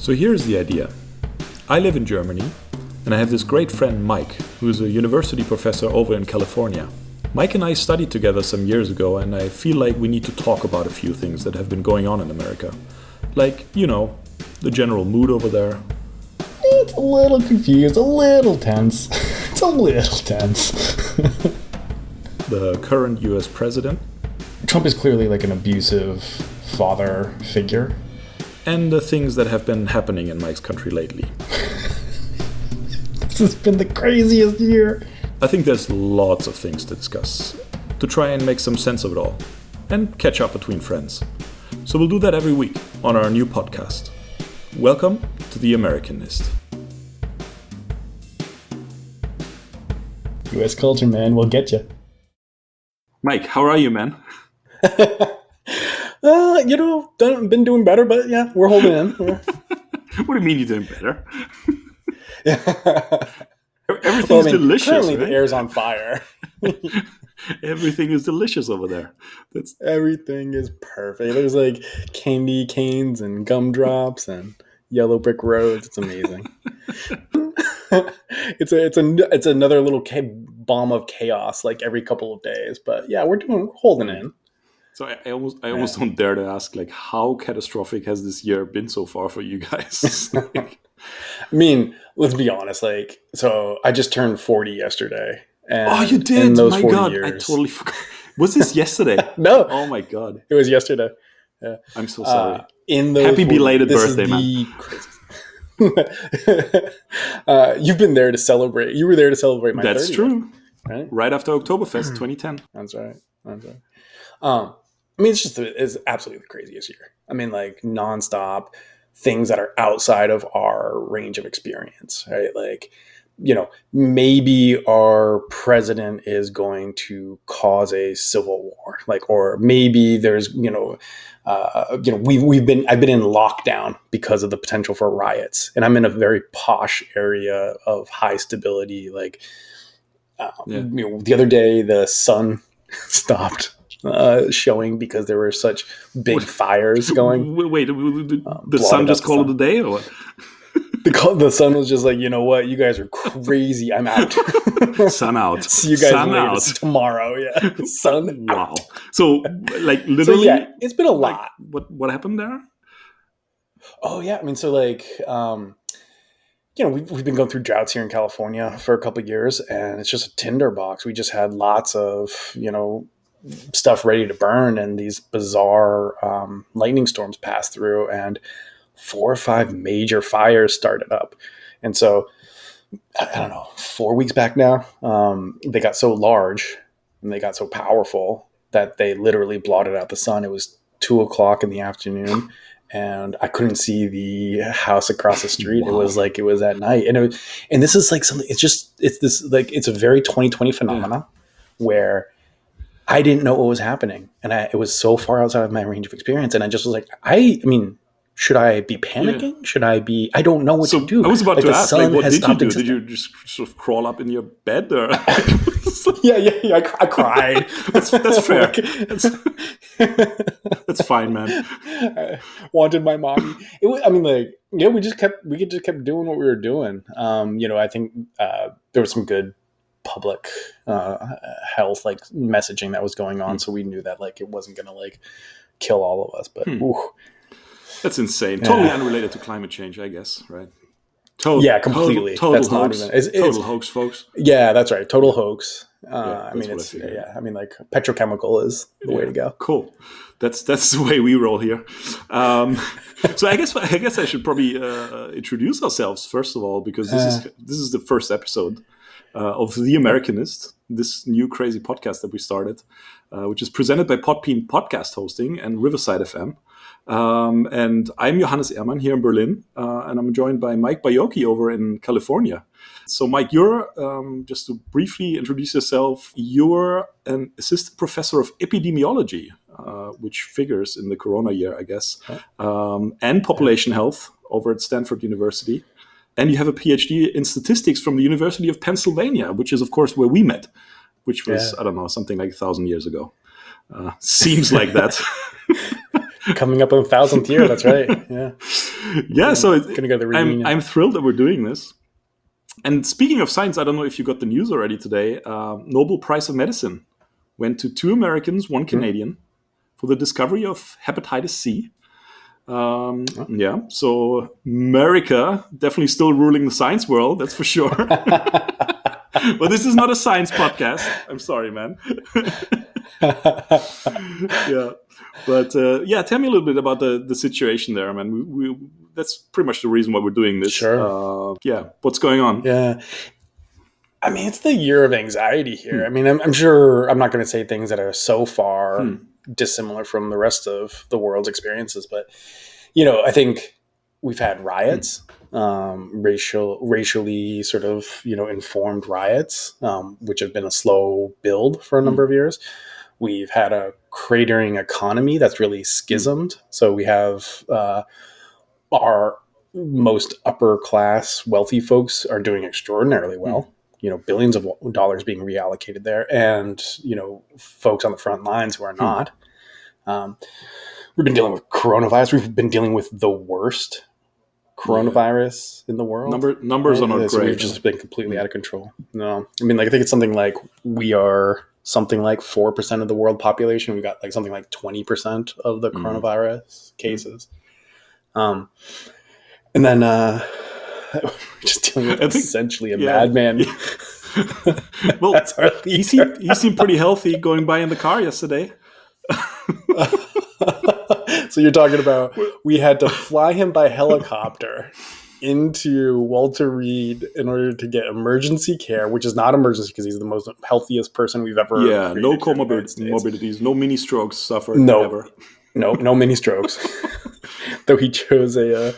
So here's the idea I live in Germany, and I have this great friend Mike, who's a university professor over in California. Mike and I studied together some years ago, and I feel like we need to talk about a few things that have been going on in America. Like, you know, the general mood over there. It's a little confused, a little tense. It's a little tense. the current US president. Trump is clearly like an abusive father figure. And the things that have been happening in Mike's country lately. this has been the craziest year. I think there's lots of things to discuss, to try and make some sense of it all, and catch up between friends. So we'll do that every week on our new podcast. Welcome to The Americanist. US culture, man, will get you. Mike, how are you, man? uh, you know, done, been doing better, but yeah, we're holding in. what do you mean you're doing better? Everything's well, I mean, delicious. Currently, right? the air's on fire. Everything is delicious over there. That's everything is perfect. There's like candy canes and gumdrops and yellow brick roads. It's amazing. it's a it's a it's another little bomb of chaos like every couple of days. But yeah, we're doing we're holding in. So I, I almost I almost yeah. don't dare to ask like how catastrophic has this year been so far for you guys? I mean, let's be honest. Like, so I just turned forty yesterday. oh, you did! my God, years, I totally forgot. Was this yesterday? no. Oh my God, it was yesterday. Yeah. I'm so sorry. Uh, in those happy belated birthday, man. uh, you've been there to celebrate. You were there to celebrate my. Birthday. That's 30th, true. Right? right after Oktoberfest 2010. That's right. That's right. Um, I mean, it's just it's absolutely the craziest year. I mean, like nonstop things that are outside of our range of experience, right? Like, you know, maybe our president is going to cause a civil war, like, or maybe there's, you know, uh, you know, we've, we've been, I've been in lockdown because of the potential for riots. And I'm in a very posh area of high stability. Like, um, yeah. you know, the other day the sun stopped uh, showing because there were such big wait, fires going. Wait, the, the sun just called it a day or what? the, the sun was just like, you know what, you guys are crazy. I'm out. sun out. See you guys sun later out. tomorrow. Yeah, sun. Wow. Out. So, like literally, so, yeah, it's been a lot. Like, what what happened there? Oh yeah, I mean, so like, um, you know, we've, we've been going through droughts here in California for a couple years, and it's just a tinderbox. We just had lots of you know stuff ready to burn, and these bizarre um, lightning storms passed through, and four or five major fires started up. And so, I don't know, four weeks back now, um, they got so large and they got so powerful that they literally blotted out the sun. It was two o'clock in the afternoon. And I couldn't see the house across the street. Wow. It was like it was at night, and it was, and this is like something. It's just it's this like it's a very 2020 phenomenon yeah. where I didn't know what was happening, and I, it was so far outside of my range of experience. And I just was like, I, I mean, should I be panicking? Yeah. Should I be? I don't know what so to do. I was about like, to ask, like, what did you do? Did you just sort of crawl up in your bed? Or? yeah, yeah, yeah. I, I cried. that's, that's fair. That's, that's fine, man. I wanted my mommy. It was, I mean, like, yeah, we just kept we just kept doing what we were doing. Um, you know, I think uh, there was some good public uh, health like messaging that was going on, hmm. so we knew that like it wasn't gonna like kill all of us. But hmm. That's insane. Totally yeah. unrelated to climate change, I guess, right? Total, yeah, completely. Total, total hoax. Even, it's, it's, total hoax, folks. Yeah, that's right. Total hoax. Uh, yeah, I mean, it's I yeah. I mean, like petrochemical is the yeah, way to go. Cool. That's that's the way we roll here. Um, so I guess I guess I should probably uh, introduce ourselves first of all because this uh, is this is the first episode uh, of the Americanist, this new crazy podcast that we started, uh, which is presented by Podbean Podcast Hosting and Riverside FM. Um, and I'm Johannes Ehrmann here in Berlin, uh, and I'm joined by Mike Baiocchi over in California. So, Mike, you're, um, just to briefly introduce yourself, you're an assistant professor of epidemiology, uh, which figures in the corona year, I guess, um, and population health over at Stanford University. And you have a PhD in statistics from the University of Pennsylvania, which is, of course, where we met, which was, yeah. I don't know, something like a thousand years ago. Uh, seems like that. Coming up on a thousandth year, that's right. Yeah. yeah, so it, gonna go to the I'm. I'm thrilled that we're doing this. And speaking of science, I don't know if you got the news already today. Uh, Nobel Prize of Medicine went to two Americans, Hmm. one Canadian, for the discovery of hepatitis C. Um. Yeah, so America definitely still ruling the science world, that's for sure. well, this is not a science podcast. I'm sorry, man. yeah, but uh, yeah, tell me a little bit about the the situation there, man. We, we that's pretty much the reason why we're doing this. Sure. Uh, yeah. What's going on? Yeah. I mean, it's the year of anxiety Hmm. here. I mean, I'm, I'm sure I'm not going to say things that are so far Hmm. Dissimilar from the rest of the world's experiences, but you know, I think we've had riots, um, racial, racially sort of you know informed riots, um, which have been a slow build for a number of years. We've had a cratering economy that's really schismed. So we have uh, our most upper class wealthy folks are doing extraordinarily well. You know billions of dollars being reallocated there and you know folks on the front lines who are not um, we've been dealing with coronavirus we've been dealing with the worst coronavirus in the world Number numbers are Right? not So great. We've just been completely out of control. No, I mean, like I think it's something like we are something like four percent of the world population. We've got like something like twenty percent of the Mhm. coronavirus cases. Um, and then uh, we're just dealing with I think- essentially a yeah. madman. well, That's our he seemed he seemed pretty healthy going by in the car yesterday. so you're talking about we had to fly him by helicopter into Walter Reed in order to get emergency care, which is not emergency because he's the most healthiest person we've ever. Yeah, no created here in the United comorbidities, no mini strokes suffered. No. Never. No, no mini strokes. Though he chose a,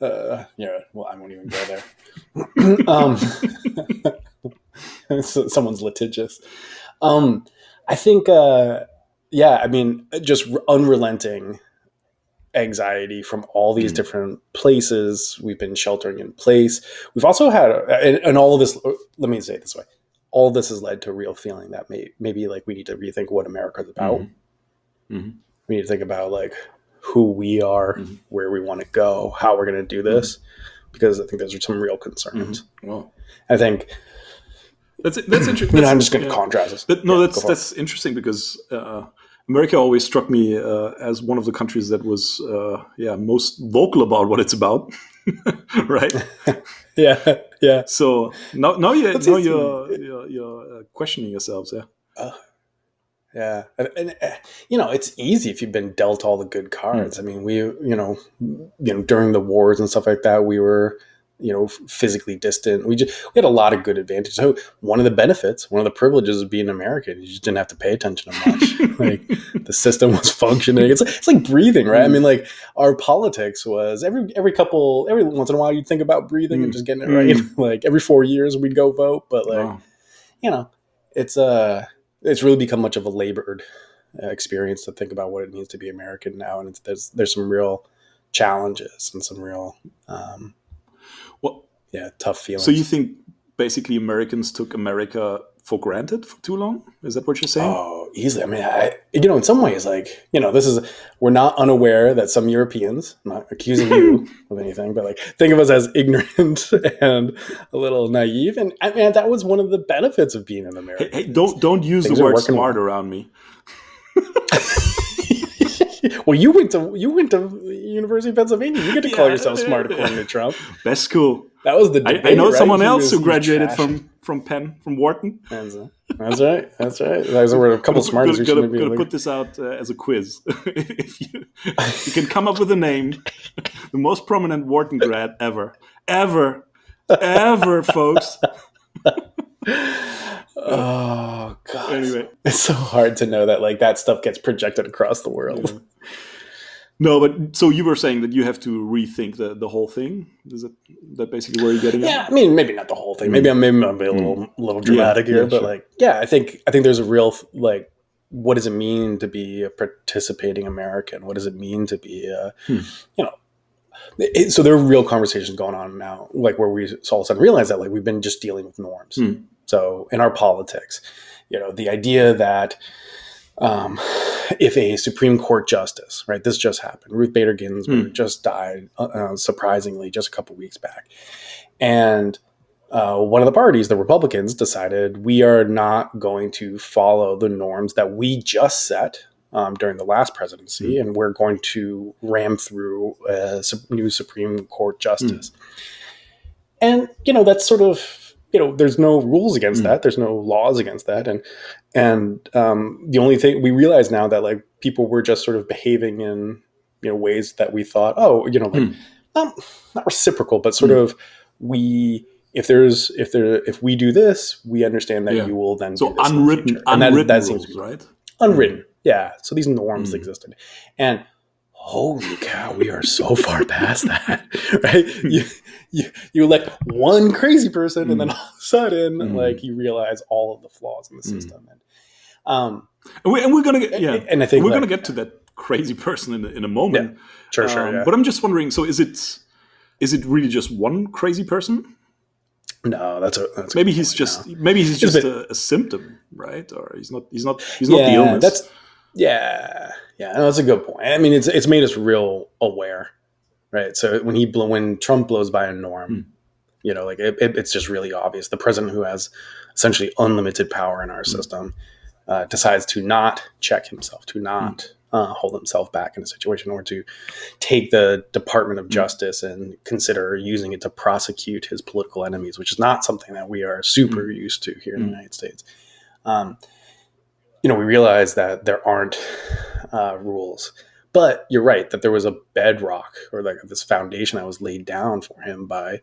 uh, uh, yeah. Well, I won't even go there. um, someone's litigious. Um, I think, uh, yeah. I mean, just unrelenting anxiety from all these Mm. different places. We've been sheltering in place. We've also had, and, and all of this. Let me say it this way: all this has led to a real feeling that may, maybe like we need to rethink what America's about Mhm. Mhm. we need to think about like who we are, Mhm. where we want to go, how we're going to do this, because I think those are some real concerns. Well, I think that's that's interesting. you know I'm just going to yeah. contrast this. But no, Yeah, that's go for it. that's interesting because uh, America always struck me uh, as one of the countries that was uh, yeah most vocal about what it's about, right? yeah, yeah. So now now you now easy. you're you're, you're uh, questioning yourselves, yeah. Yeah, and, and uh, you know it's easy if you've been dealt all the good cards. I mean, we you know you know during the wars and stuff like that, we were you know physically distant. We just we had a lot of good advantages. So one of the benefits, one of the privileges of being American, you just didn't have to pay attention to much. like the system was functioning. It's it's like breathing, right? I mean, like our politics was every every couple every once in a while you'd think about breathing and Mm. just getting it right. like every four years we'd go vote, but like Wow. you know, it's uh it's really become much of a labored uh, experience to think about what it means to be American now, and it's, there's there's some real challenges and some real um, Well, yeah tough feelings. so you think basically Americans took America for granted for too long? Is that what you're saying? Oh, easily. I mean, I, you know, in some ways, like, you know, this is, we're not unaware that some Europeans, I'm not accusing you of anything, but like, think of us as ignorant and a little naive. And I mean, that was one of the benefits of being an Hey, American. hey, don't don't use Things the word smart well. around me. well, you went to, you went to University of Pennsylvania. You get to call Yeah. yourself smart according to Trump. Best school. That was the I, debate, I know right? someone He else who graduated trashing. from from Penn from Wharton. That's, that's right. That's right. Those were a couple smartest. Gonna, gonna, gonna put this out uh, as a quiz. if you, you can come up with a name, the most prominent Wharton grad ever, ever, ever, folks. Oh god. Anyway, It's so hard to know that like that stuff gets projected across the world. no, but so you were saying that you have to rethink the, the whole thing. Is it that basically where you're getting Yeah, at? I mean maybe not the whole thing. Maybe I'm maybe I'm a little little dramatic Yeah, here, yeah, but sure. like yeah, I think I think there's a real like what does it mean to be a participating American? What does it mean to be a Hmm. you know it, so there are real conversations going on now, like where we all of a sudden realize that like we've been just dealing with norms. Hmm. So in our politics, you know, the idea that um, if a Supreme Court justice, right, this just happened. Ruth Bader Ginsburg Mm. just died, uh, uh, surprisingly, just a couple weeks back, and uh, one of the parties, the Republicans, decided we are not going to follow the norms that we just set um, during the last presidency, and we're going to ram through a new Supreme Court justice. And you know that's sort of you know there's no rules against Mm. that, there's no laws against that, and and um, the only thing we realize now that like people were just sort of behaving in you know ways that we thought oh you know like Mm. not, not reciprocal but sort Mm. of we if there's if there if we do this we understand that Yeah. you will then So do this in the unwritten. That- unwritten that seems rules, right? unwritten yeah so these norms Mm. existed and holy cow we are so far past that right you, you you elect one crazy person and then all of a sudden Mm. like you realize all of the flaws in the Mm. system and um And, we, and we're gonna get, yeah, and i think we're like, gonna get to that crazy person in a, in a moment. sure sure Um, yeah. But I'm just wondering. So is it is it really just one crazy person? no that's a that's a Maybe good he's just maybe he's a just a, a symptom, right? Or he's not he's not he's not the illness. That's yeah, yeah. No, that's a good point. I mean, it's it's made us real aware, right? So when he blow, when Trump blows by a norm, Hmm. you know, like it, it, it's just really obvious. The president who has essentially unlimited power in our Hmm. system uh, decides to not check himself, to not. Uh, hold himself back in a situation, or to take the Department of Hmm. Justice and consider using it to prosecute his political enemies, which is not something that we are super used to here in the Hmm. United States. Um, you know, we realize that there aren't uh, rules. But you're right that there was a bedrock or like this foundation that was laid down for him by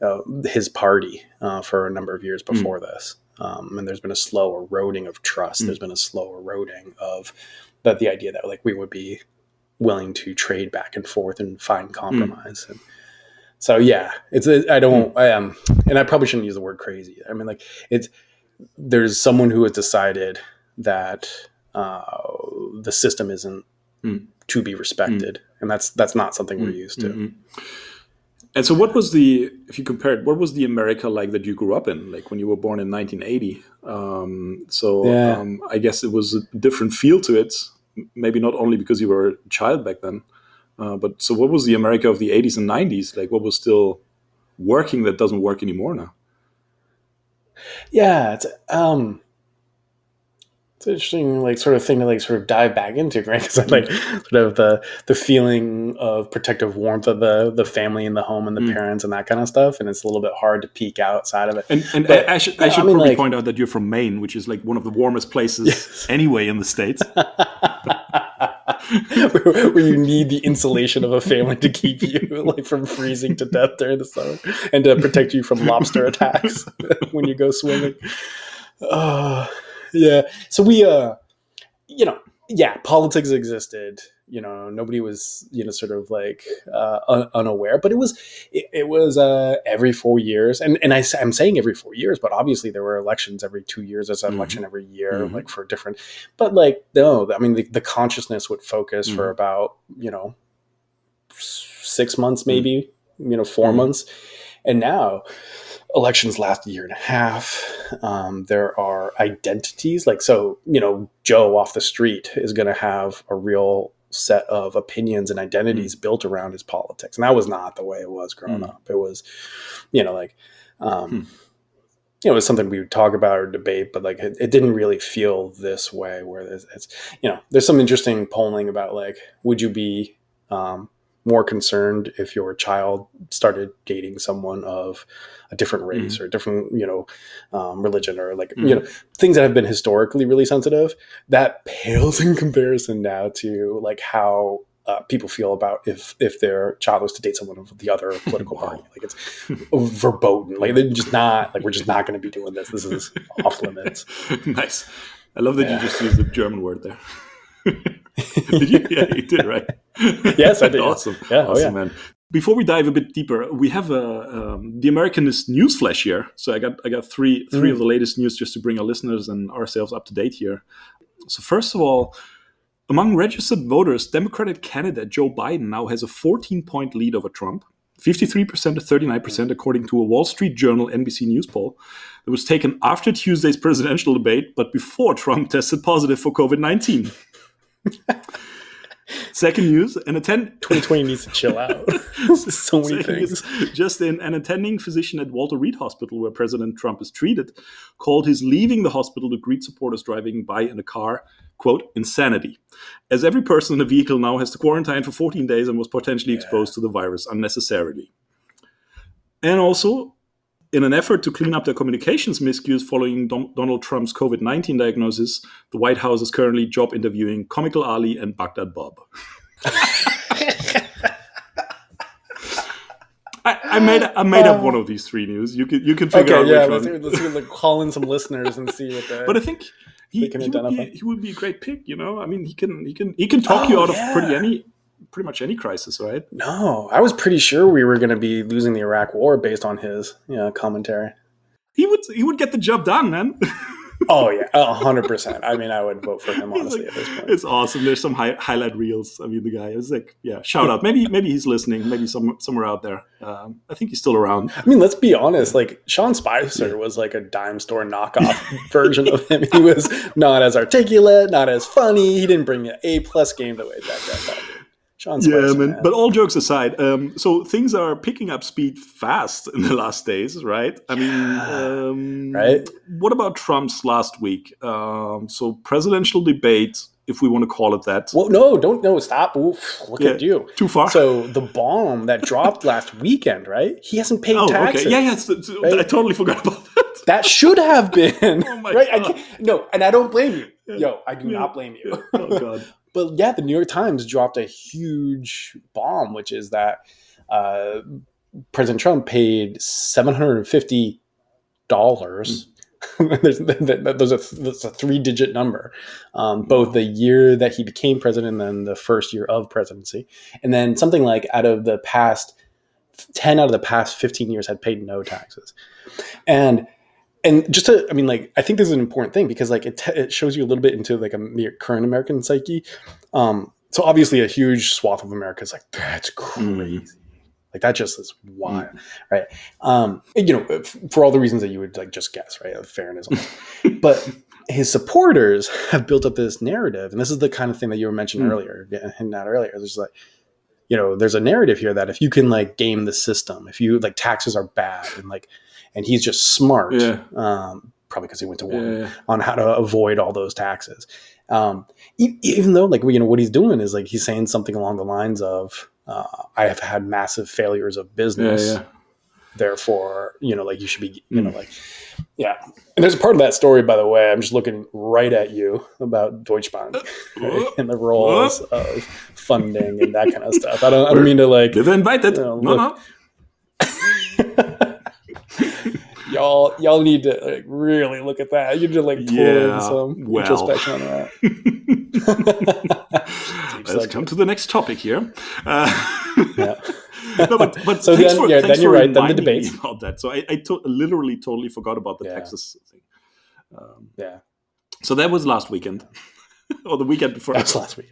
uh, his party uh, for a number of years before this. Um, and there's been a slow eroding of trust. Mm. There's been a slow eroding of that the idea that like we would be willing to trade back and forth and find compromise. And so yeah, it's I don't I am and I probably shouldn't use the word crazy. I mean like it's there's someone who has decided that uh, the system isn't Mm. to be respected, and that's that's not something we're used to. Mhm. And so, what was the if you compared what was the America like that you grew up in, like when you were born in 1980? Um, so Yeah. um, I guess it was a different feel to it. Maybe not only because you were a child back then, uh, but so what was the America of the 80s and 90s? Like what was still working that doesn't work anymore now? Yeah, it's um, it's interesting like sort of thing to like sort of dive back into, right? Because I like sort of the the feeling of protective warmth of the the family and the home and the Mm. parents and that kind of stuff, and it's a little bit hard to peek outside of it. And and But, I, I should I I should mean, probably like- point out that you're from Maine, which is like one of the warmest places Yes. anyway in the states. where, where you need the insulation of a family to keep you like from freezing to death during the summer and to protect you from lobster attacks when you go swimming. Uh, yeah. So we, uh, you know, yeah, politics existed. You know, nobody was, you know, sort of like uh, un- unaware, but it was, it, it was uh, every four years, and and I, I'm saying every four years, but obviously there were elections every two years. There's an Mhm. election every year, Mhm. like for different. But like no, I mean the, the consciousness would focus for Mhm. about you know six months, maybe you know 4 Mhm. months, and now elections last a year and a half. Um, there are identities like so you know Joe off the street is going to have a real set of opinions and identities built around his politics, and that was not the way it was growing Mm. up. It was you know like. Um, Hmm. you know, it was something we would talk about or debate, but like it, it didn't really feel this way. Where it's, it's, you know, there's some interesting polling about like, would you be um, more concerned if your child started dating someone of a different race or a different, you know, um, religion or like, you Mhm. know, things that have been historically really sensitive? That pales in comparison now to like how. Uh, people feel about if if their child was to date someone of the other political party, like it's verboten. Like they're just not like we're just not going to be doing this. This is off limits. nice. I love that Yeah. you just used the German word there. did you? Yeah, you did, right? Yes, I did. awesome. Yeah, oh, awesome, yeah. man. Before we dive a bit deeper, we have a um, the Americanist news flash here. So I got I got three three Mm. of the latest news just to bring our listeners and ourselves up to date here. So first of all, among registered voters, Democratic candidate Joe Biden now has a 14 point lead over Trump. 53% to 39%, according to a Wall Street Journal NBC News poll that was taken after Tuesday's presidential debate, but before Trump tested positive for COVID 19. Second news: an attend 2020 needs to chill out. so many things. news, Just in, an attending physician at Walter Reed Hospital, where President Trump is treated, called his leaving the hospital to greet supporters driving by in a car, quote, insanity. As every person in the vehicle now has to quarantine for 14 days and was potentially exposed to the virus unnecessarily. And also, in an effort to clean up their communications miscues following Don- Donald Trump's COVID 19 diagnosis, the White House is currently job interviewing Comical Ali and Baghdad Bob. I, I made I made up one of these three news. You can you can figure Okay, out yeah, which let's, one. let's, like, call in some listeners and see what. But I think he, he, would be, he would be a great pick. You know, I mean, he can he can he can talk oh, you Oh, out of pretty any pretty much any crisis, right? no, I was pretty sure we were going to be losing the Iraq War based on his you know, commentary. He would he would get the job done, man. Oh yeah, a hundred percent. I mean, I would vote for him honestly like- at this point. it's awesome. There's some hi- highlight reels. I mean, the guy is like, yeah, shout out. Maybe maybe he's listening. Maybe some somewhere out there. Um, I think he's still around. I mean, let's be honest. Like Sean Spicer was like a dime store knockoff version of him. He was not as articulate, not as funny. He didn't bring an A plus game the way Jack Jack did. Sean Spicer, Yeah, man. man. But all jokes aside, um, so things are picking up speed fast in the last days, right? I mean, um, Right. What about Trump's last week? Um, so presidential debate, if we want to call it that. well, no, don't no stop. Oof, look Yeah. at you. Too far. So the bomb that dropped last weekend, right? He hasn't paid oh, taxes. okay. Yeah, yeah. it's- it's- I totally forgot about that. That should have been Oh my right. I can't, no, and I don't blame you. Yeah. Yo, I do not blame you. oh god. but yeah, the New York Times dropped a huge bomb, which is that uh, President Trump paid seven hundred and fifty dollars. There's, those are that's a three-digit number. Um, both the year that he became president and then the first year of presidency, and then something like out of the past ten out of the past fifteen years had paid no taxes, and and just to, I mean, like, I think this is an important thing because, like, it, t- it shows you a little bit into like a current American psyche. Um, so obviously, a huge swath of America is like, that's crazy. Like that just is wild, right? Um, and, you know, f- for all the reasons that you would like just guess, right? Of fairness, but his supporters have built up this narrative, and this is the kind of thing that you were mentioning Mm. earlier, hinting at earlier. There's like, you know, there's a narrative here that if you can like game the system, if you like taxes are bad, and like, and he's just smart, Yeah. um, probably because he went to one Yeah. on how to avoid all those taxes. Um, even though, like, you know, what he's doing is like he's saying something along the lines of, uh, "I have had massive failures of business, Yeah. therefore, you know, like you should be, you know, Mm. like, yeah." And there's a part of that story, by the way. I'm just looking right at you about Deutsche Bank right, and the roles of funding and that kind of stuff. I don't, I don't mean to like They've invited. No, No, no. y'all y'all need to like, really look at that. You need to like pull Yeah, in some well. introspection on that. Let's come to the next topic here. Uh, Yeah. no, but, but So then- for, yeah, then you're right, then the debates. about that. So I, I to- literally totally forgot about the Yeah. taxes thing. Um, Yeah, so that was last weekend, or the weekend before. that's last week.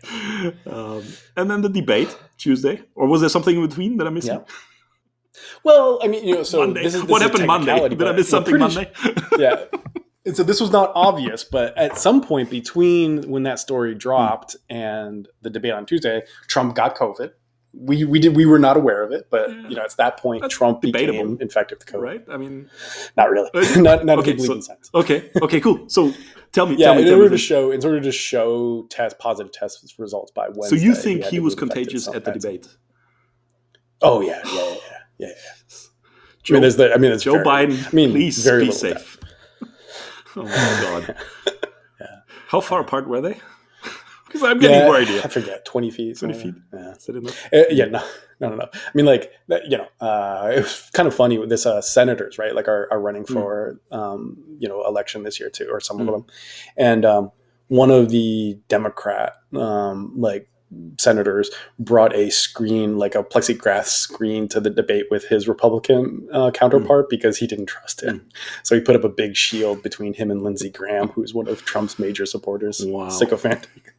Um, and then the debate Tuesday, or was there something in between that I'm missing? Yeah. Well, I mean, you know, so Monday. this is this what happened Monday? Did I miss something Monday? su- yeah. And so this was not obvious, but at some point between when that story dropped and the debate on Tuesday, Trump got COVID. We we did we were not aware of it, but Yeah. you know, it's that point That's Trump debatable. became infected with COVID. right? I mean, Not really. Uh, not not okay, a big so- sense. okay, okay, cool. So tell me, Yeah, tell me, in tell order me. to show, in order to show test positive test results by when. so you think he was contagious at the debate? Oh yeah, yeah, yeah, yeah. yeah. I Joe, mean, there's the, I mean, it's Joe very- Biden, I mean, please very be safe. oh my god. yeah. How far apart were they? Because I'm getting Yeah, worried here. I forget, twenty feet. 20 feet? Yeah. Is that enough? Uh, yeah, no, no, no, no. I mean, like, you know, uh, it was kind of funny with this uh, senators, right? Like, are, are running Hmm. for, um, you know, election this year too, or some Mm. of them. And um, one of the Democrat, um, like, senators brought a screen, like a plexiglass screen, to the debate with his Republican uh, counterpart because he didn't trust him. So he put up a big shield between him and Lindsey Graham, who's one of Trump's major supporters, Wow. sycophantic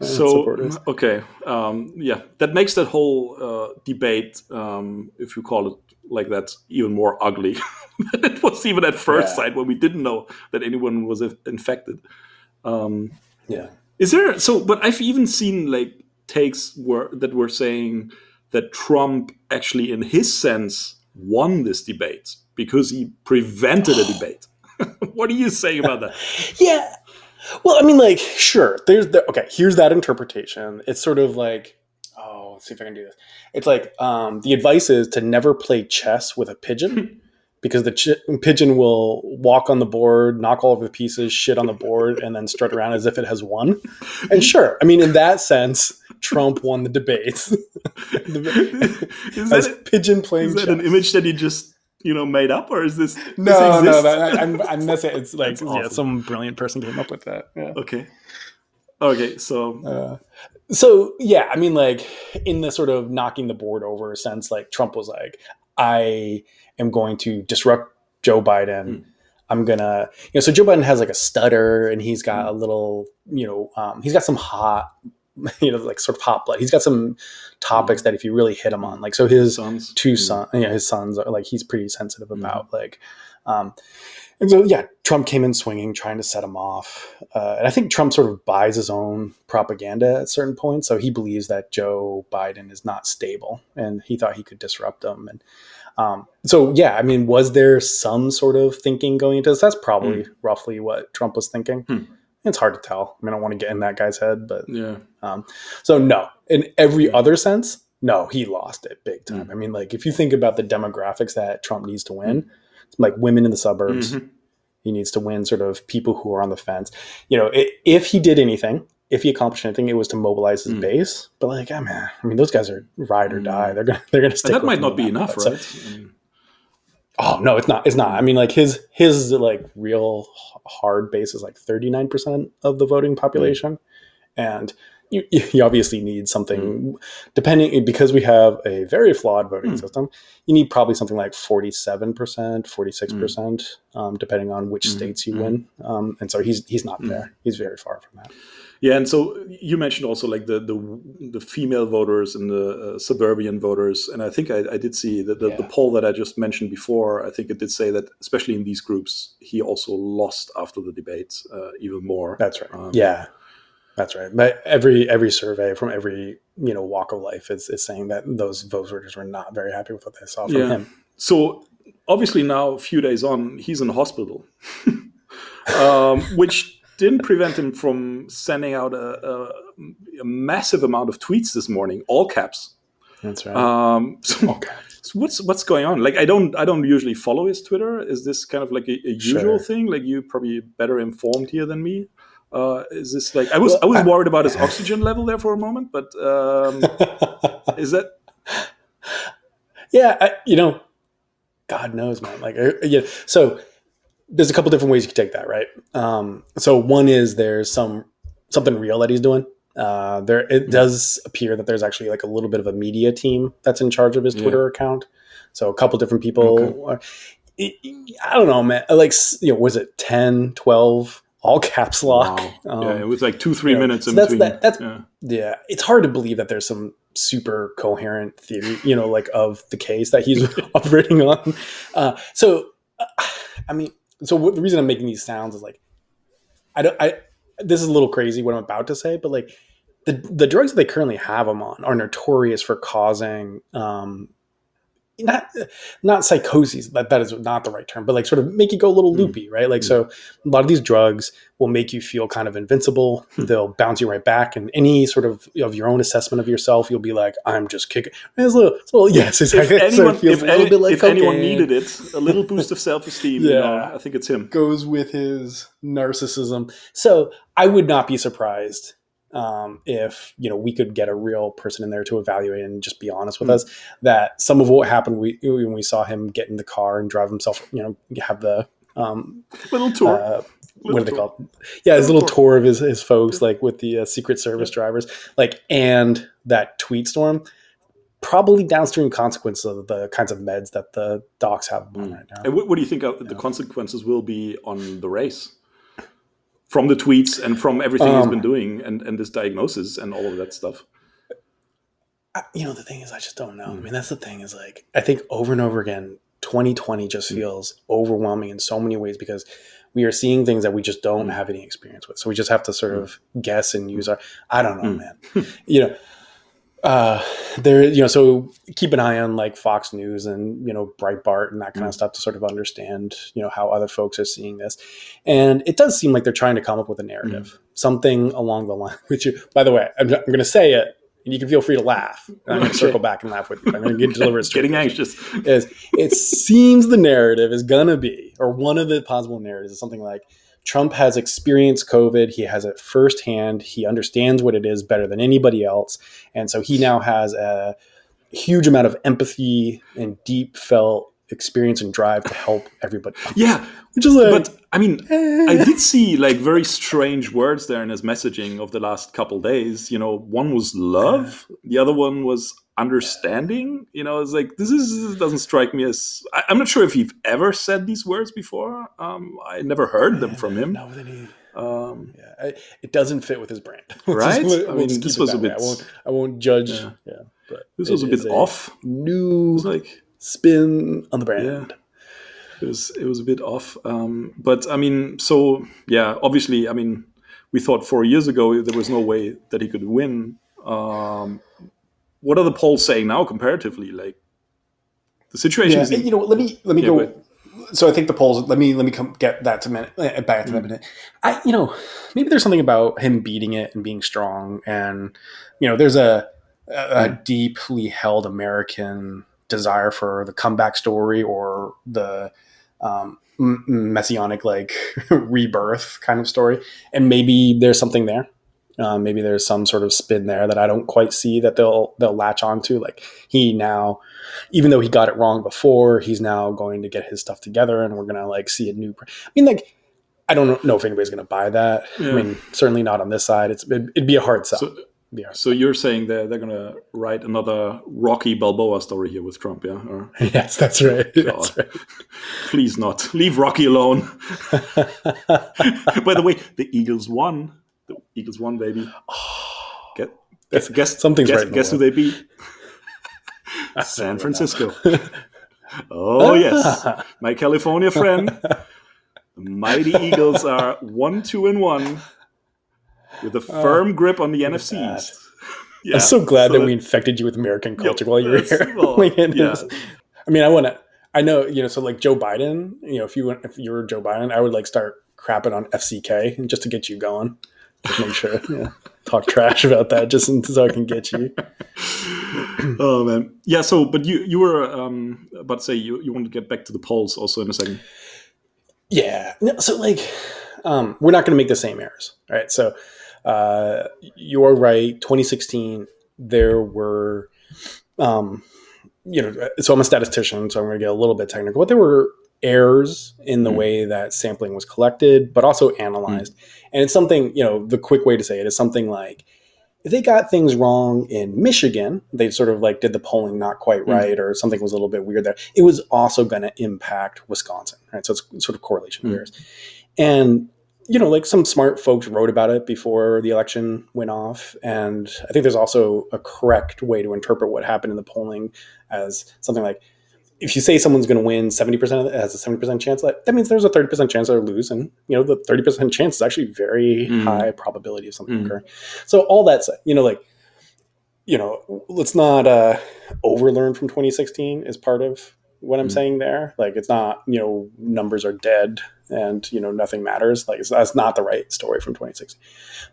uh, so supporters. okay um, yeah that makes that whole uh, debate um, if you call it like that even more ugly than it was even at first Yeah. sight when we didn't know that anyone was infected um, Yeah. Is there so? But I've even seen like takes were that were saying that Trump actually, in his sense, won this debate because he prevented a debate. what do you say about that? yeah. Well, I mean, like, sure. There's the okay. Here's that interpretation. It's sort of like, oh, let's see if I can do this. It's like um, the advice is to never play chess with a pigeon because the ch- pigeon will walk on the board, knock all of the pieces, shit on the board, and then strut around as if it has won. And sure, I mean, in that sense, Trump won the debates. Is that, pigeon playing is that chess. an image that he just you know made up, or is this no, this no, that, I'm, I'm not saying it's like That's yeah, some brilliant person came up with that. Yeah. Okay, okay. So Uh, so yeah, I mean, like in the sort of knocking the board over sense, like Trump was like, I am going to disrupt Joe Biden. Mm. I'm gonna, you know, so Joe Biden has like a stutter, and he's got a little, you know, um, he's got some hot, you know, like sort of hot blood. He's got some topics that if you really hit him on, like, so his sons, two Mm. sons, yeah, his sons are like he's pretty sensitive Mhm. about like, um, and so yeah, Trump came in swinging, trying to set him off, uh, and I think Trump sort of buys his own propaganda at certain points. So he believes that Joe Biden is not stable, and he thought he could disrupt him. And um, so yeah, I mean, was there some sort of thinking going into this? That's probably roughly what Trump was thinking. Hmm. It's hard to tell. I mean, I don't want to get in that guy's head, but Yeah, so no, in every other sense, no, he lost it big time. I mean, like if you think about the demographics that Trump needs to win, like women in the suburbs, Mhm. he needs to win sort of people who are on the fence. You know, i if he did anything, if he accomplished anything, it was to mobilize his Mm. base. But like, I mean, I mean, those guys are ride or Mm. die. They're gonna they're gonna stick. and that might not be enough. So- right? I mean, oh no, it's not. It's not. I mean, like his his like real hard base is like thirty nine percent of the voting population, and you, you obviously need something depending because we have a very flawed voting Mm. system. You need probably something like forty seven percent, forty six percent, um, depending on which Mhm. states you win. Um, and so he's he's not Mm. there. He's very far from that. Yeah, and so you mentioned also like the the, the female voters and the uh, suburban voters, and I think I, I did see that the, the Yeah. poll that I just mentioned before. I think it did say that especially in these groups, he also lost after the debate uh, even more. That's right. Um, yeah, that's right. But every every survey from every you know walk of life is, is saying that those voters were not very happy with what they saw from Yeah. him. So obviously now, a few days on, he's in hospital, um, which didn't prevent him from sending out a, a, a massive amount of tweets this morning, all caps. That's right. Um, so okay. So what's what's going on? Like I don't I don't usually follow his Twitter. Is this kind of like a, a usual Sure. thing? Like you probably better informed here than me. Uh, is this like I was I was I- worried about his oxygen level there for a moment, but um, is that yeah, I, you know, God knows, man. Like, yeah. So there's a couple different ways you can take that, right? Um, so one is there's some something real that he's doing. Uh, there, it does appear that there's actually like a little bit of a media team that's in charge of his Yeah. Twitter account. So a couple different people. Okay. are- I don't know, man. Like, you know, was it 10, 12, all caps lock? wow? Um, yeah, it was like two three yeah. minutes So in that's- between. that- that's- yeah. yeah, it's hard to believe that there's some super coherent theory, you know, like of the case that he's operating on. Uh, so, uh, I mean, so what, the reason I'm making these sounds is like, I don't, I, this is a little crazy what I'm about to say, but like the the drugs that they currently have them on are notorious for causing, um, not not psychoses that that is not the right term but like sort of make you go a little Mm. loopy right like so a lot of these drugs will make you feel kind of invincible Hmm. they'll bounce you right back and any sort of of your own assessment of yourself you'll be like i'm just kicking it's a little, it's a little yes If exactly So it anyone, feels if, a little bit like if anyone needed it, a little boost of self esteem. You know, Yeah. I think it's him. goes with his narcissism. So I would not be surprised um, if you know we could get a real person in there to evaluate and just be honest with Hmm. us that some of what happened we when we saw him get in the car and drive himself, you know, have the um, Little tour. uh, what Little are they tour. called? Yeah, his Little little tour of his, his folks, like with the uh, Secret Service drivers, like and that tweet storm. Probably downstream consequences of the kinds of meds that the docs have on Mm. right now. And what, what do you think of the consequences will be on the race? From the tweets and from everything he's um, been doing and, and this diagnosis and all of that stuff. I, you know, the thing is, I just don't know. I Mm. mean, that's the thing is like, I think over and over again, 2020 just mm. feels overwhelming in so many ways because we are seeing things that we just don't mm. have any experience with. So we just have to sort mm. of guess and use our, I don't know, man. you know, uh, there, you know, so keep an eye on like Fox News and, you know, Breitbart and that kind of stuff to sort of understand, you know, how other folks are seeing this. And it does seem like they're trying to come up with a narrative, something along the line, which, you, by the way, I'm, I'm going to say it and you can feel free to laugh. I'm going to circle back and laugh with you. I'm going to get deliver it. Getting anxious. Is it seems the narrative is going to be, or one of the possible narratives is something like Trump has experienced COVID. He has it firsthand. He understands what it is better than anybody else, and so he now has a huge amount of empathy and deep felt experience and drive to help everybody. Yeah, which is like, but I mean, I did see like very strange words there in his messaging of the last couple days. You know, one was love, the other one was understanding. You know, it's like this is this doesn't strike me as. I, am not sure if he've ever said these words before. Um, I never heard them from him. No, then he. Um, yeah, it doesn't fit with his brand, right? I mean, this was a bit. I won't, I won't judge. Yeah, yeah but this was a bit off. New, like spin on the brand. Yeah. It was it was a bit off, um, but I mean, so yeah, obviously, I mean, we thought four years ago there was no way that he could win. Um, what are the polls saying now comparatively? Like the situation yeah, is, you know, let me let me yeah, go. So I think the polls. Let me let me come get that to minute uh, back to mm. minute. I you know maybe there's something about him beating it and being strong, and you know there's a a, a mm. deeply held American desire for the comeback story or the um, messianic like rebirth kind of story, and maybe there's something there. Uh, maybe there's some sort of spin there that I don't quite see that they'll they'll latch onto. Like he now, even though he got it wrong before, he's now going to get his stuff together, and we're gonna like see a new. I mean, like I don't know if anybody's gonna buy that. Yeah. I mean, certainly not on this side. It's it'd, it'd be a hard sell. So, yeah. So you're saying that they're going to write another Rocky Balboa story here with Trump, yeah? Or, yes, that's right. That's right. Please not leave Rocky alone. By the way, the Eagles won. Eagles won, baby. Get, guess, guess something's guess, right. Guess who they beat? San Francisco. oh yes, my California friend. The mighty Eagles are one, two, and one with a oh, firm uh, grip on the NFC East. Yeah, I'm so glad so that, that, we infected you with American culture yep, while you were here. Well, yeah. I mean, I want to. I know, you know, so like Joe Biden, you know, if you went, if you were Joe Biden, I would like start crapping on FCK and just to get you going. Just make sure, yeah, talk trash about that just so I can get you. oh man, yeah. So, but you you were um, about to say you you want to get back to the polls also in a second. Yeah. So like, um, we're not going to make the same errors, right? So uh, you're right. 2016, there were, um, you know, so I'm a statistician, so I'm going to get a little bit technical, but there were errors in the mm. way that sampling was collected, but also analyzed. Mm. And it's something, you know, the quick way to say it is something like, if they got things wrong in Michigan, they sort of like did the polling not quite mm. right, or something was a little bit weird there. It was also going to impact Wisconsin, right? So it's sort of correlation mm. errors. And you know, like some smart folks wrote about it before the election went off. And I think there's also a correct way to interpret what happened in the polling as something like if you say someone's going to win 70% of it has a 70% chance that, that means there's a 30% chance they'll lose and you know the 30% chance is actually very mm. high probability of something mm. occurring so all that said you know like you know let's not uh overlearn from 2016 is part of what I'm mm. saying there. Like it's not, you know, numbers are dead and, you know, nothing matters. Like that's not the right story from 2016.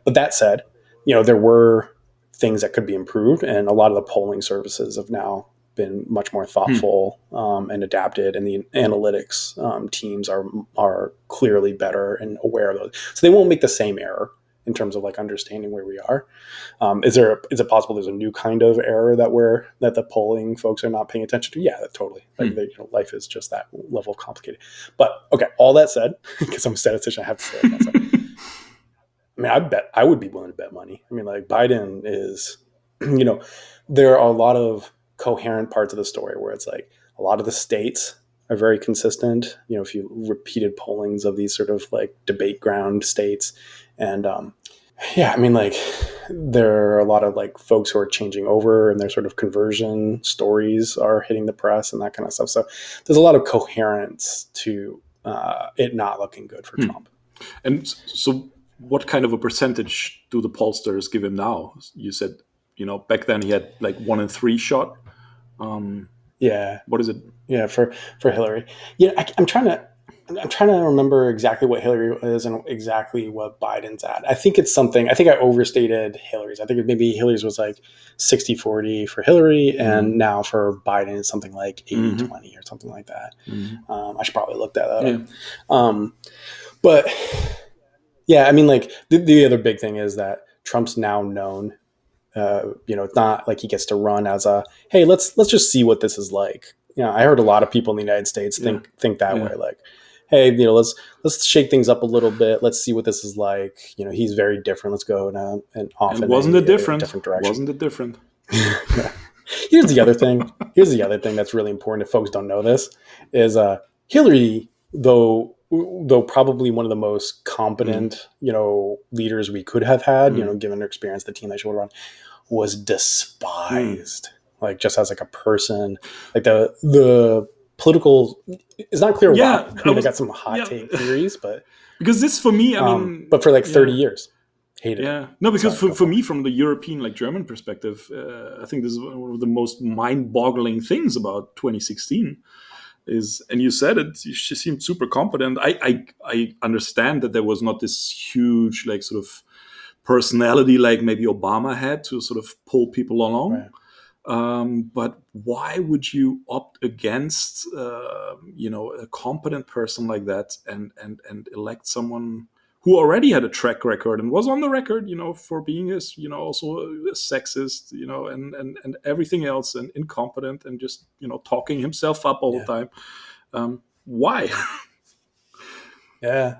But that said, you know, there were things that could be improved and a lot of the polling services have now been much more thoughtful mm. um, and adapted and the analytics um, teams are are clearly better and aware of those so they won't make the same error in terms of like understanding where we are. Um, is there a, is it possible there's a new kind of error that we're that the polling folks are not paying attention to? Yeah, totally. Like hmm. you know, life is just that level of complicated. But okay, all that said, because I'm a statistician, I have to say it. I mean, I bet I would be willing to bet money. I mean, like Biden is, you know, there are a lot of coherent parts of the story where it's like a lot of the states are very consistent. You know, if you repeated pollings of these sort of like debate ground states, and um, yeah, I mean, like there are a lot of like folks who are changing over and their sort of conversion stories are hitting the press and that kind of stuff. So there's a lot of coherence to uh, it not looking good for hmm. Trump. And so, what kind of a percentage do the pollsters give him now? You said, you know, back then he had like one in three shot. Um, yeah. What is it? Yeah, for for Hillary. Yeah, I, I'm trying to I'm trying to remember exactly what Hillary is and exactly what Biden's at. I think it's something, I think I overstated Hillary's. I think maybe Hillary's was like 60 40 for Hillary, mm-hmm. and now for Biden, it's something like 80 mm-hmm. 20 or something like that. Mm-hmm. Um, I should probably look that up. Yeah. Um, but yeah, I mean, like the, the, other big thing is that Trump's now known. Uh, you know, it's not like he gets to run as a hey, let's let's just see what this is like. You know, I heard a lot of people in the United States think yeah. think that yeah. way, like hey, you know, let's let's shake things up a little bit. Let's see what this is like. You know, he's very different. Let's go in a, an off. wasn't a, it different? different direction. Wasn't it different? Here's the other thing. Here's the other thing that's really important. If folks don't know this, is uh, Hillary, though though probably one of the most competent, mm. you know, leaders we could have had, mm. you know, given her experience, the team that she would run, was despised. Mm. Like just as like a person, like the the political. It's not clear yeah, why. I mean, I, was, I got some hot yeah. take theories, but because this for me, I um, mean, but for like thirty yeah. years, hated. Yeah, no, because Sorry, for, for me, from the European, like German perspective, uh, I think this is one of the most mind-boggling things about 2016. Is and you said it. She seemed super competent. I I, I understand that there was not this huge like sort of personality like maybe Obama had to sort of pull people along. Right. Um, but why would you opt against, uh, you know, a competent person like that and and and elect someone who already had a track record and was on the record, you know, for being a, you know, also a sexist, you know, and and and everything else and incompetent and just you know talking himself up all yeah. the time. Um, why? yeah.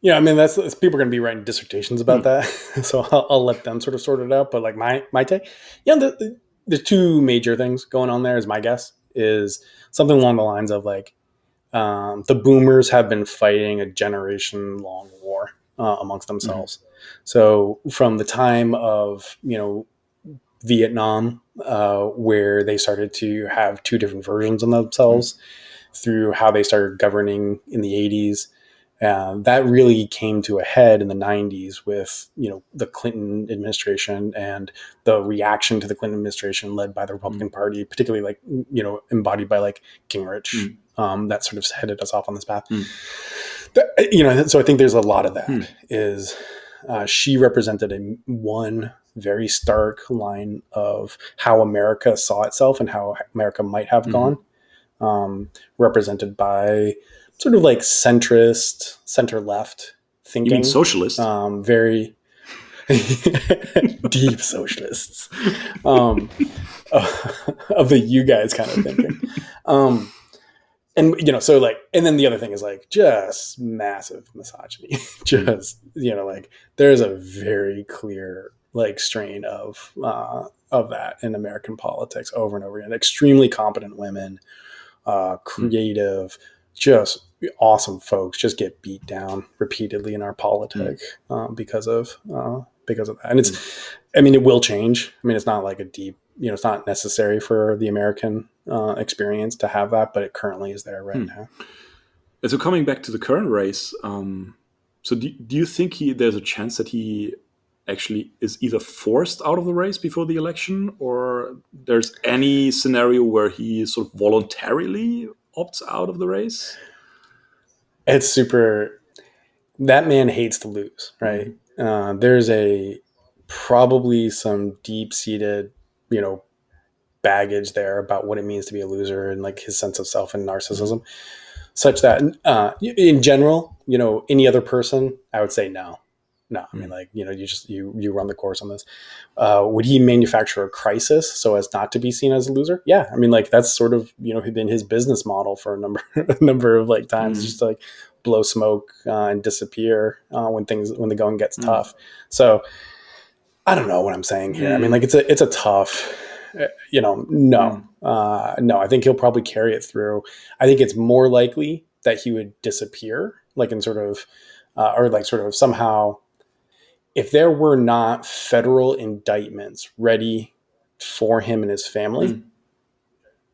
Yeah, I mean that's, that's people are going to be writing dissertations about mm. that, so I'll, I'll, let them sort of sort it out. But like my my take, yeah, the, the, there's two major things going on there. Is my guess is something along the lines of like um, the boomers have been fighting a generation long war uh, amongst hmm. themselves. Mm-hmm. So from the time of you know Vietnam, uh, where they started to have two different versions of themselves, mm-hmm. through how they started governing in the 80s um, that really came to a head in the 90s with you know the Clinton administration and the reaction to the Clinton administration led by the Republican mm. Party, particularly like you know embodied by like Gingrich, mm. Um, that sort of headed us off on this path. Mm. you know, so I think there's a lot of that. Mm. Is uh, she represented a one very stark line of how America saw itself and how America might have mm-hmm. gone, um, represented by sort of like centrist, center left thinking. You mean socialist? Um, very deep socialists um, of the you guys kind of thinking. Um, and you know, so like, and then the other thing is like just massive misogyny. just you know, like there's a very clear like strain of uh, of that in American politics over and over again. Extremely competent women, uh, creative, just awesome folks just get beat down repeatedly in our politics mm. uh, because of uh, because of that. And it's. I mean, it will change. I mean, it's not like a deep, you know, it's not necessary for the American uh, experience to have that, but it currently is there right mm. now. And so coming back to the current race, um, so do, do you think he there's a chance that he actually is either forced out of the race before the election, or there's any scenario where he sort of voluntarily opts out of the race? It's super. That man hates to lose, right? Mm-hmm. Uh, there's a probably some deep seated, you know, baggage there about what it means to be a loser and like his sense of self and narcissism, such that uh, in general, you know, any other person, I would say no. No, I mean, hmm. like you know, you just you you run the course on this. Uh, would he manufacture a crisis so as not to be seen as a loser? Yeah, I mean, like that's sort of you know been his business model for a number a number of like times, mm. just to, like blow smoke uh, and disappear uh, when things when the going gets mm. tough. So I don't know what I'm saying here. Mm. I mean, like it's a it's a tough, you know, no, hmm. uh, no. I think he'll probably carry it through. I think it's more likely that he would disappear, like in sort of, uh, or like sort of somehow if there were not federal indictments ready for him and his family, mm.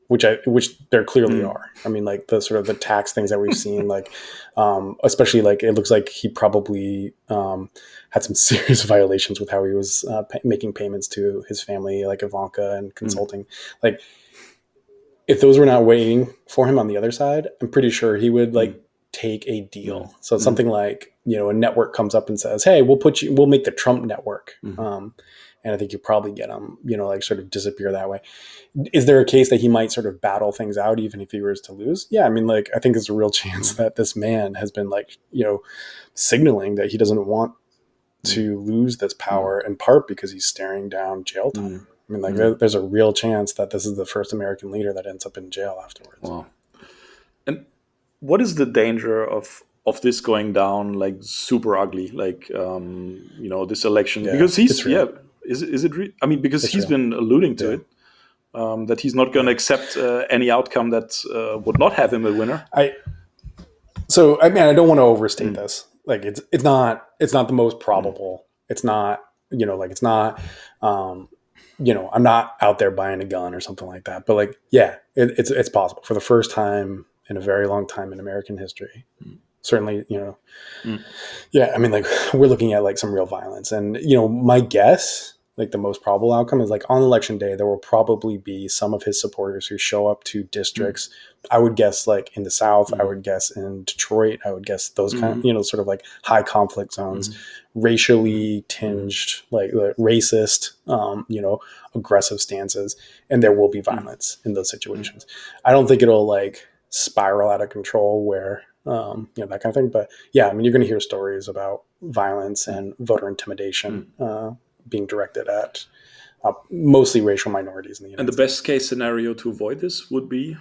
Which I which there clearly mm. are. I mean, like the sort of the tax things that we've seen, like um, especially like it looks like he probably um, had some serious violations with how he was uh, pay- making payments to his family, like Ivanka and mm. consulting. Mm. Like if those were not waiting for him on the other side, I'm pretty sure he would like mm. take a deal. So mm. something like you know a network comes up and says, "Hey, we'll put you, we'll make the Trump network." Um, and I think you probably get him, you know, like sort of disappear that way. Is there a case that he might sort of battle things out even if he was to lose? Yeah, I mean, like I think there's a real chance that this man has been like, you know, signaling that he doesn't want to lose this power in part because he's staring down jail time. I mean, like mm-hmm. there's a real chance that this is the first American leader that ends up in jail afterwards. Wow. And what is the danger of of this going down like super ugly, like um, you know this election? Yeah, because he's yeah, is is it? Re- I mean, because it's he's real. been alluding to yeah. it. Um, that he's not going to accept uh, any outcome that uh, would not have him a winner. I so I mean I don't want to overstate mm. this. Like it's it's not it's not the most probable. Mm. It's not you know like it's not um, you know, I'm not out there buying a gun or something like that. But like, yeah, it, it's it's possible for the first time in a very long time in American history. Mm. Certainly, you know, mm. yeah. I mean, like we're looking at like some real violence, and you know, my guess like the most probable outcome is like on election day there will probably be some of his supporters who show up to districts mm-hmm. i would guess like in the south mm-hmm. i would guess in detroit i would guess those mm-hmm. kind of you know sort of like high conflict zones mm-hmm. racially tinged like, like racist um, you know aggressive stances and there will be mm-hmm. violence in those situations i don't think it'll like spiral out of control where um, you know that kind of thing but yeah i mean you're going to hear stories about violence and voter intimidation uh, being directed at uh, mostly racial minorities in the United And the States. best case scenario to avoid this would be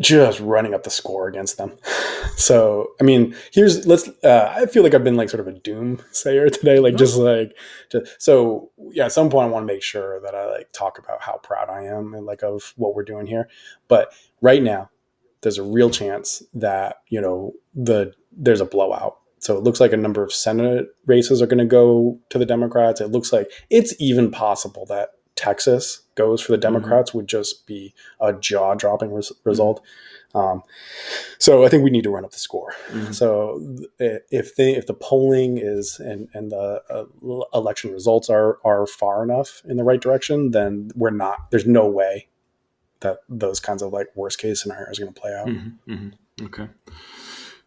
just running up the score against them. So, I mean, here's let's. Uh, I feel like I've been like sort of a doomsayer today, like just like, just, so yeah. At some point, I want to make sure that I like talk about how proud I am and like of what we're doing here. But right now, there's a real chance that you know the there's a blowout so it looks like a number of Senate races are going to go to the Democrats. It looks like it's even possible that Texas goes for the mm-hmm. Democrats mm-hmm. would just be a jaw dropping res- result. Mm-hmm. Um, so I think we need to run up the score. Mm-hmm. So if the if the polling is and and the uh, election results are are far enough in the right direction, then we're not. There's no way that those kinds of like worst case scenarios are going to play out. Mm-hmm. Mm-hmm. Okay.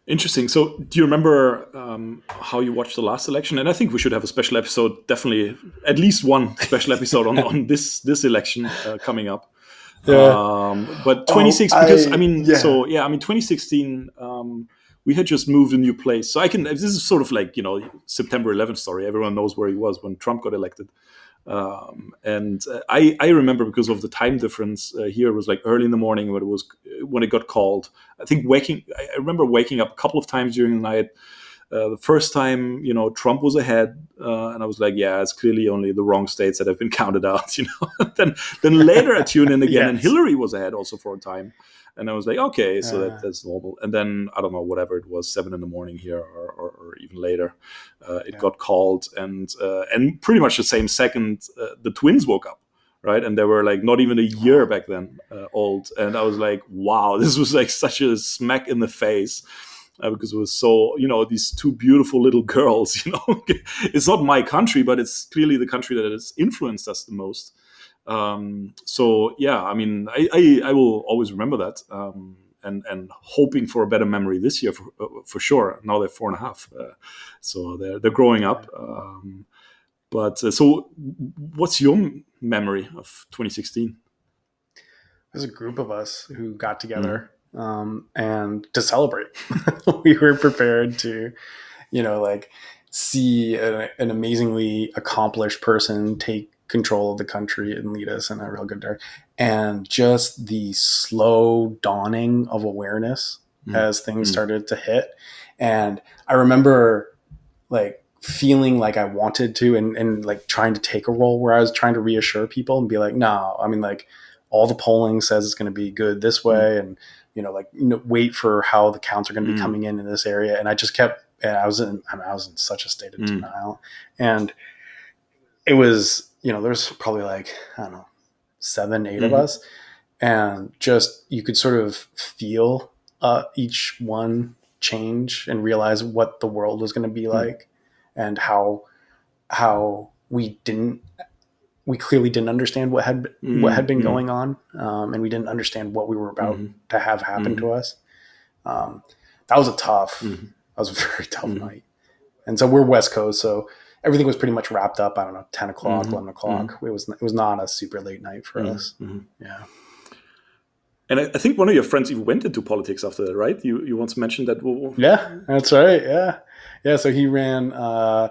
Interesting. So, do you remember um, how you watched the last election? And I think we should have a special episode, definitely at least one special episode on, on this this election uh, coming up. Yeah. Um, but 26, oh, because I, I mean, yeah. so yeah, I mean, 2016, um, we had just moved a new place. So I can. This is sort of like you know September 11th story. Everyone knows where he was when Trump got elected. Um, and uh, I, I remember because of the time difference uh, here was like early in the morning when it was when it got called. I think waking. I remember waking up a couple of times during the night. Uh, the first time, you know, Trump was ahead, uh, and I was like, "Yeah, it's clearly only the wrong states that have been counted out." You know, then then later I tuned in again, yes. and Hillary was ahead also for a time and I was like, okay, so uh, that, that's normal. And then I don't know, whatever it was, seven in the morning here, or, or, or even later, uh, it yeah. got called, and uh, and pretty much the same second, uh, the twins woke up, right? And they were like not even a year back then uh, old, and I was like, wow, this was like such a smack in the face. Uh, because it was so, you know, these two beautiful little girls. You know, it's not my country, but it's clearly the country that has influenced us the most um, so yeah, I mean, I, I, I, will always remember that, um, and and hoping for a better memory this year for, uh, for sure. Now they're four and a half, uh, so they're they're growing up. Um, but uh, so, what's your memory of 2016? There's a group of us who got together mm. um, and to celebrate. we were prepared to, you know, like see a, an amazingly accomplished person take control of the country and lead us in a real good direction. And just the slow dawning of awareness mm. as things mm. started to hit. And I remember like feeling like I wanted to and, and like trying to take a role where I was trying to reassure people and be like, no, I mean, like all the polling says it's going to be good this mm. way. Mm. And, you know, like you know, wait for how the counts are going to be mm. coming in in this area. And I just kept and I was in I, mean, I was in such a state of mm. denial, and it was you know there's probably like I don't know seven eight mm-hmm. of us, and just you could sort of feel uh, each one change and realize what the world was going to be mm. like, and how how we didn't we clearly didn't understand what had mm-hmm. what had been mm-hmm. going on, um, and we didn't understand what we were about mm-hmm. to have happen to us. Um, that was a tough. That was a very tough night. And so we're West Coast, so everything was pretty much wrapped up. I don't know, ten o'clock, eleven o'clock. It was it was not a super late night for us. Yeah. And I, think one of your friends even went into politics after that, right? You you once mentioned that. Yeah, that's right. Yeah, yeah. So he ran. Uh,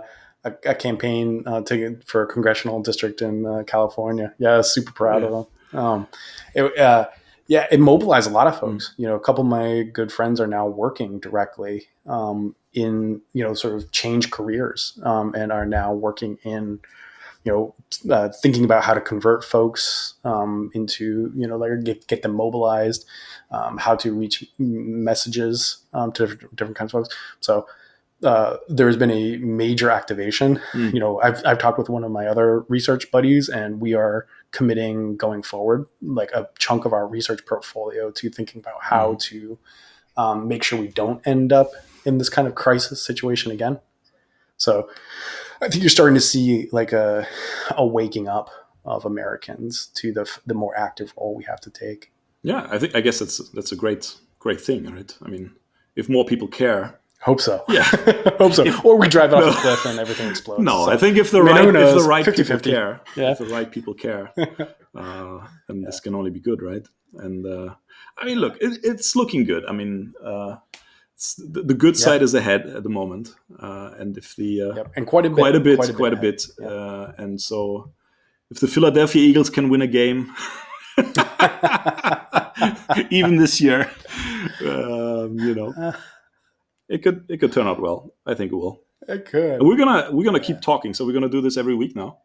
a, a campaign uh, to, for a congressional district in uh, California. Yeah, super proud yeah. of him. Um, it, uh, yeah, it mobilized a lot of folks. Mm. You know, a couple of my good friends are now working directly um, in you know sort of change careers um, and are now working in you know uh, thinking about how to convert folks um, into you know like get, get them mobilized, um, how to reach messages um, to different, different kinds of folks. So uh, there has been a major activation. Mm. You know, I've, I've talked with one of my other research buddies, and we are committing going forward, like a chunk of our research portfolio, to thinking about how mm. to um, make sure we don't end up in this kind of crisis situation again. So, I think you're starting to see like a a waking up of Americans to the the more active role we have to take. Yeah, I think I guess that's that's a great great thing, right? I mean, if more people care Hope so. Yeah, hope so. If, or we drive off no. a cliff and everything explodes. No, so. I think if the I mean, right if the right 50, people 50. care, yeah. if the right people care, uh, then yeah. this can only be good, right? And uh, I mean, look, it, it's looking good. I mean, uh, the, the, good side is ahead at the moment, uh, and if the uh, yep. and quite a bit, quite a bit, quite a bit, quite a bit. Uh, and so, if the Philadelphia Eagles can win a game. even this year, um, you know, it could it could turn out well. I think it will. It could. And we're gonna we're gonna yeah. keep talking. So we're gonna do this every week now.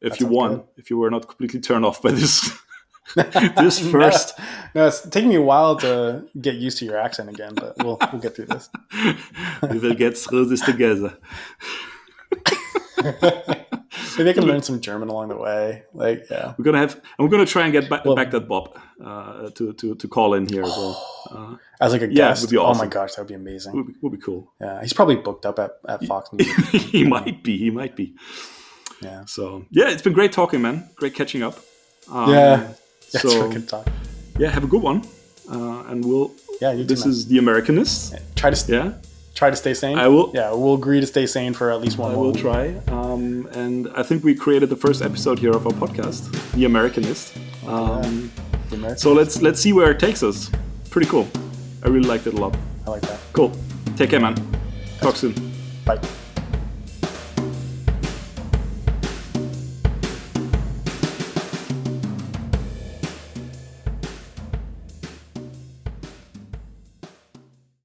If that you won, good. if you were not completely turned off by this this first. No, no, it's taking me a while to get used to your accent again, but we'll we'll get through this. we will get through this together. Maybe I can learn some German along the way. Like, yeah, we're gonna have, and we're gonna try and get back, well, back that Bob uh, to to to call in here as well. Uh, as like a guest. Would be awesome. Oh my gosh, that would be amazing. Would be, would be cool. Yeah, he's probably booked up at, at Fox News. he might be. He might be. Yeah. So yeah, it's been great talking, man. Great catching up. Um, yeah. yeah. So good talk. Yeah, have a good one, uh, and we'll. Yeah, you This is the Americanist. Yeah. Try to. Yeah try to stay sane. I will. Yeah, we'll agree to stay sane for at least one. I will try. Um, and I think we created the first episode here of our podcast, The Americanist. Um, the So let's let's see where it takes us. Pretty cool. I really liked it a lot. I like that. Cool. Take care, man. Talk soon. Bye.